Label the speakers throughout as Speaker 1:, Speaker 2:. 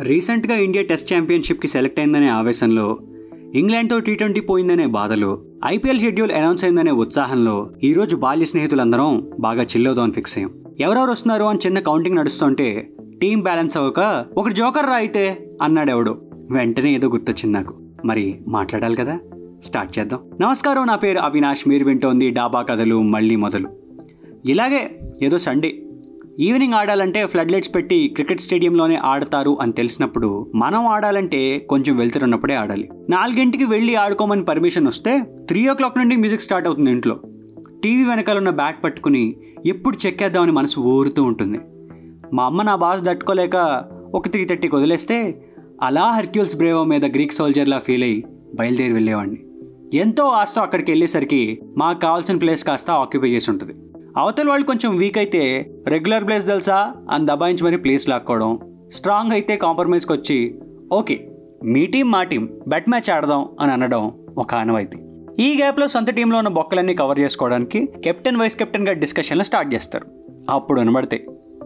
Speaker 1: రీసెంట్గా India test ఛాంపియన్షిప్కి select అయిందనే ఆవేశంలో ఇంగ్లాండ్తో టీ ట్వంటీ పోయిందనే బాధలు ఐపీఎల్ షెడ్యూల్ అనౌన్స్ అయిందనే ఉత్సాహంలో ఈరోజు బాల్య స్నేహితులందరం బాగా చిల్లవుదామని ఫిక్స్ అయ్యాం. ఎవరెవరు వస్తున్నారు అని చిన్న కౌంటింగ్ నడుస్తుంటే టీం బ్యాలెన్స్ అవ్వక ఒకటి జోకర్ రా అయితే అన్నాడు ఎవడు వెంటనే ఏదో గుర్తొచ్చింది నాకు. మరి మాట్లాడాలి కదా? స్టార్ట్ చేద్దాం. నమస్కారం నా పేరు అవినాష్. మీరు వింటోంది డాబా కథలు మళ్ళీ మొదలు. ఇలాగే ఏదో సండే ఈవినింగ్ ఆడాలంటే ఫ్లడ్ లైట్స్ పెట్టి క్రికెట్ స్టేడియంలోనే ఆడతారు అని తెలిసినప్పుడు మనం ఆడాలంటే కొంచెం వెళ్తున్నప్పుడే ఆడాలి. నాలుగింటికి వెళ్ళి ఆడుకోమని పర్మిషన్ వస్తే త్రీ ఓ క్లాక్ నుండి మ్యూజిక్ స్టార్ట్ అవుతుంది ఇంట్లో. టీవీ వెనకాల ఉన్న బ్యాట్ పట్టుకుని ఎప్పుడు చెక్కేద్దామని మనసు ఊరుతూ ఉంటుంది. మా అమ్మ నా బాధ తట్టుకోలేక ఒక త్రీ థర్టీకి వదిలేస్తే అలా హర్క్యూల్స్ బ్రేవో మీద గ్రీక్ సోల్జర్లా ఫీల్ అయ్యి బయలుదేరి వెళ్ళేవాడిని. ఎంతో ఆస్తో అక్కడికి వెళ్ళేసరికి మాకు కావాల్సిన ప్లేస్ కాస్త ఆక్యుపై చేసి ఉంటుంది. అవతల వాళ్ళు కొంచెం వీక్ అయితే రెగ్యులర్ ప్లేస్ తెలుసా? అని దబాయించి మరీ ప్లేస్ లాక్కోవడం. స్ట్రాంగ్ అయితే కాంప్రమైజ్కి వచ్చి ఓకే మీ టీం మా టీం బెట్ మ్యాచ్ ఆడదాం అని అనడం ఒక ఆనవాయితీ. ఈ గ్యాప్లో సొంత టీంలో ఉన్న బొక్కలన్నీ కవర్ చేసుకోవడానికి కెప్టెన్ వైస్ కెప్టెన్గా డిస్కషన్లు స్టార్ట్ చేస్తారు. అప్పుడు వినబడతాయి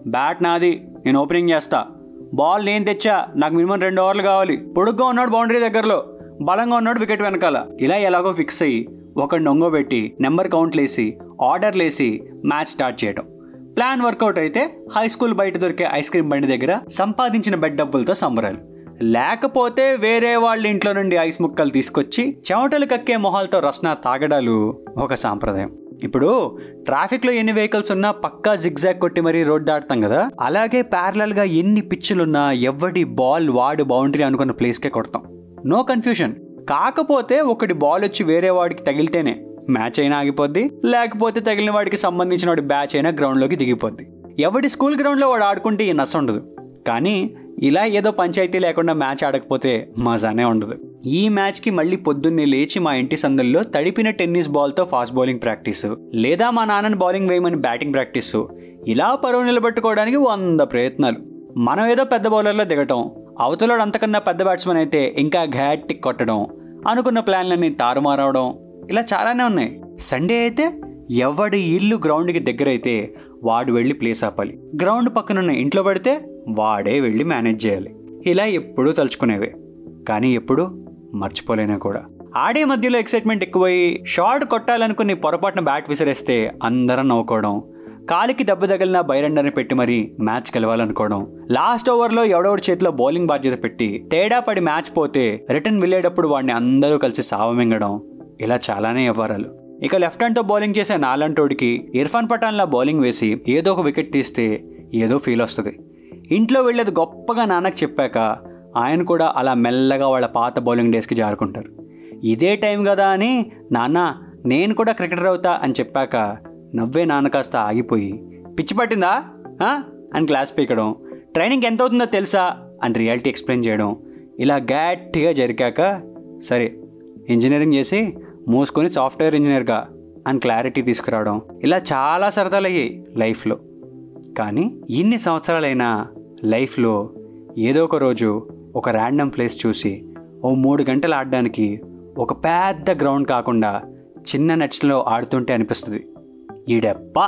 Speaker 1: బ్యాట్ నాది నేను ఓపెనింగ్ చేస్తా. బాల్ నేను తెచ్చా నాకు మినిమం రెండు ఓవర్లు కావాలి. పొడుగ్గా ఉన్నాడు బౌండరీ దగ్గరలో. బలంగా ఉన్నాడు వికెట్ వెనకాల. ఇలా ఎలాగో ఫిక్స్ అయ్యి ఒక ఒంగోబెట్టి నెంబర్ కౌంట్లేసి ఆర్డర్లేసి మ్యాచ్ స్టార్ట్ చేయడం ప్లాన్ వర్కౌట్ అయితే హై స్కూల్ బయట దొరికే ఐస్ క్రీమ్ బండి దగ్గర సంపాదించిన బెడ్ డబ్బులతో సంబరాలు. లేకపోతే వేరే వాళ్ళ ఇంట్లో నుండి ఐస్ ముక్కలు తీసుకొచ్చి చెమటలు కక్కే మొహాలతో రస్నా తాగడాలు ఒక సాంప్రదాయం. ఇప్పుడు ట్రాఫిక్లో ఎన్ని వెహికల్స్ ఉన్నా పక్కా జిగ్జాగ్ కొట్టి మరీ రోడ్ దాటుతాం కదా? అలాగే ప్యారలల్గా ఎన్ని పిచ్చులున్నా ఎవడి బాల్ వాడు బౌండరీ అనుకున్న ప్లేస్కే కొడతాం. No confusion. కాకపోతే ఒకటి బాల్ వచ్చి వేరే వాడికి తగిలితేనే మ్యాచ్ అయినా ఆగిపోద్ది లేకపోతే తగిలిన వాడికి సంబంధించిన వాడి బ్యాచ్ అయినా గ్రౌండ్లోకి దిగిపోద్ది. ఎవడి స్కూల్ గ్రౌండ్లో వాడు ఆడుకుంటే ఈ నష్టం ఉండదు. కానీ ఇలా ఏదో పంచాయతీ లేకుండా మ్యాచ్ ఆడకపోతే మజానే ఉండదు. ఈ మ్యాచ్కి మళ్ళీ పొద్దున్నే లేచి మా ఇంటి సందుల్లో తడిపిన టెన్నిస్ బాల్తో ఫాస్ట్ బౌలింగ్ ప్రాక్టీస్ లేదా మా నాన్నని బౌలింగ్ వేయమని బ్యాటింగ్ ప్రాక్టీస్ ఇలా పరువు నిలబెట్టుకోవడానికి వంద ప్రయత్నాలు. మనం ఏదో పెద్ద బౌలర్లో దిగటం అవతలోడు అంతకన్నా పెద్ద బ్యాట్స్మెన్ అయితే ఇంకా ఘాట్టి కొట్టడం అనుకున్న ప్లాన్లన్నీ తారుమారవడం ఇలా చాలానే ఉన్నాయి. సండే అయితే ఎవడి ఇల్లు గ్రౌండ్కి దగ్గరైతే వాడు వెళ్ళి ప్లేస్ ఆపాలి. గ్రౌండ్ పక్కనున్న ఇంట్లో పడితే వాడే వెళ్ళి మేనేజ్ చేయాలి. ఇలా ఎప్పుడూ తలుచుకునేవే. కానీ ఎప్పుడు మర్చిపోలేనా కూడా. ఆడే మధ్యలో ఎక్సైట్మెంట్ ఎక్కువై షార్ట్ కొట్టాలనుకుని పొరపాటున బ్యాట్ విసిరేస్తే అందరం నవ్వుకోవడం కాలికి దెబ్బ తగిలిన బైరండర్ని పెట్టి మరీ మ్యాచ్ గెలవాలనుకోవడం. లాస్ట్ ఓవర్లో ఎవడెవడి చేతిలో బౌలింగ్ బాధ్యత పెట్టి తేడా పడి మ్యాచ్ పోతే రిటర్న్ వెళ్ళేటప్పుడు వాడిని అందరూ కలిసి సావమింగడం ఇలా చాలానే వ్యవహారాలు. ఇక లెఫ్ట్ హ్యాండ్తో బౌలింగ్ చేసే నాలంటోడికి ఇర్ఫాన్ పఠాన్లా బౌలింగ్ వేసి ఏదో ఒక వికెట్ తీస్తే ఏదో ఫీల్ వస్తుంది. ఇంట్లో వెళ్ళేది గొప్పగా నాన్నకు చెప్పాక ఆయన కూడా అలా మెల్లగా వాళ్ళ పాత బౌలింగ్ డేస్కి జారుకుంటారు. ఇదే టైం కదా అని నాన్న నేను కూడా క్రికెటర్ అవుతా అని చెప్పాక నవ్వే నాన్న కాస్త ఆగిపోయి పిచ్చి పట్టిందా? అని క్లాస్ పీకడం ట్రైనింగ్ ఎంత అవుతుందో తెలుసా? అని రియాలిటీ ఎక్స్ప్లెయిన్ చేయడం ఇలా గట్టిగా జరిగాక సరే ఇంజనీరింగ్ చేసి మూసుకొని సాఫ్ట్వేర్ ఇంజనీర్గా అని క్లారిటీ తీసుకురావడం ఇలా చాలా సరదాలయ్యాయి లైఫ్లో. కానీ ఇన్ని సంవత్సరాలైనా లైఫ్లో ఏదో ఒక రోజు ఒక ర్యాండమ్ ప్లేస్ చూసి ఓ మూడు గంటలు ఆడడానికి ఒక పెద్ద గ్రౌండ్ కాకుండా చిన్న నెట్స్లో ఆడుతుంటే అనిపిస్తుంది. ఈడెప్ప.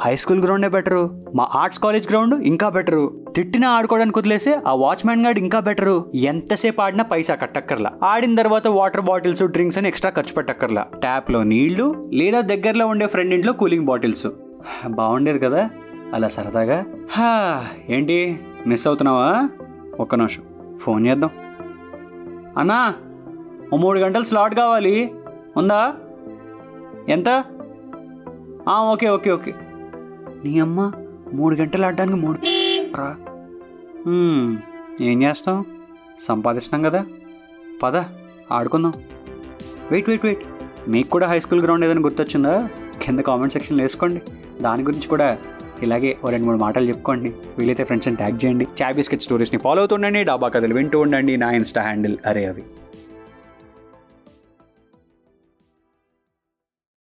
Speaker 1: హై స్కూల్ గ్రౌండే బెటరు. మా ఆర్ట్స్ కాలేజ్ గ్రౌండ్ ఇంకా బెటరు. తిట్టినా ఆడుకోవడానికి వదిలేసి ఆ వాచ్మ్యాన్ గార్డ్ ఇంకా బెటరు. ఎంతసేపు ఆడినా పైసా కట్టక్కర్లా. ఆడిన తర్వాత వాటర్ బాటిల్స్ డ్రింక్స్ అని ఎక్స్ట్రా ఖర్చు పెట్టక్కర్లా. ట్యాప్లో నీళ్ళు లేదా దగ్గరలో ఉండే ఫ్రెండ్ ఇంట్లో కూలింగ్ బాటిల్స్ బాగుండేది కదా. అలా సరదాగా. హా ఏంటి? మిస్ అవుతున్నావా? ఒక్క నిమిషం. ఫోన్ చేద్దాం. అన్నా ఓ మూడు గంటలు స్లాట్ కావాలి. ఉందా? ఎంత? Okay okay okay. నీ అమ్మ మూడు గంటలు ఆడడానికి మూడు రా. ఏం చేస్తాం? సంపాదిస్తున్నాం కదా. పద ఆడుకుందాం. Wait wait wait. మీకు కూడా హై స్కూల్ గ్రౌండ్ ఏదైనా గుర్తొచ్చిందా? కింద కామెంట్ సెక్షన్లో వేసుకోండి. దాని గురించి కూడా ఇలాగే ఓ రెండు మూడు మాటలు చెప్పుకోండి. వీలైతే ఫ్రెండ్స్ని ట్యాగ్ చేయండి. చాయ్ బిస్కెట్ స్టోరీస్ని ఫాలో అవుతుండండి. డాబా కథలు వింటూ ఉండండి. నా ఇన్స్టా హ్యాండిల్ అరే అవి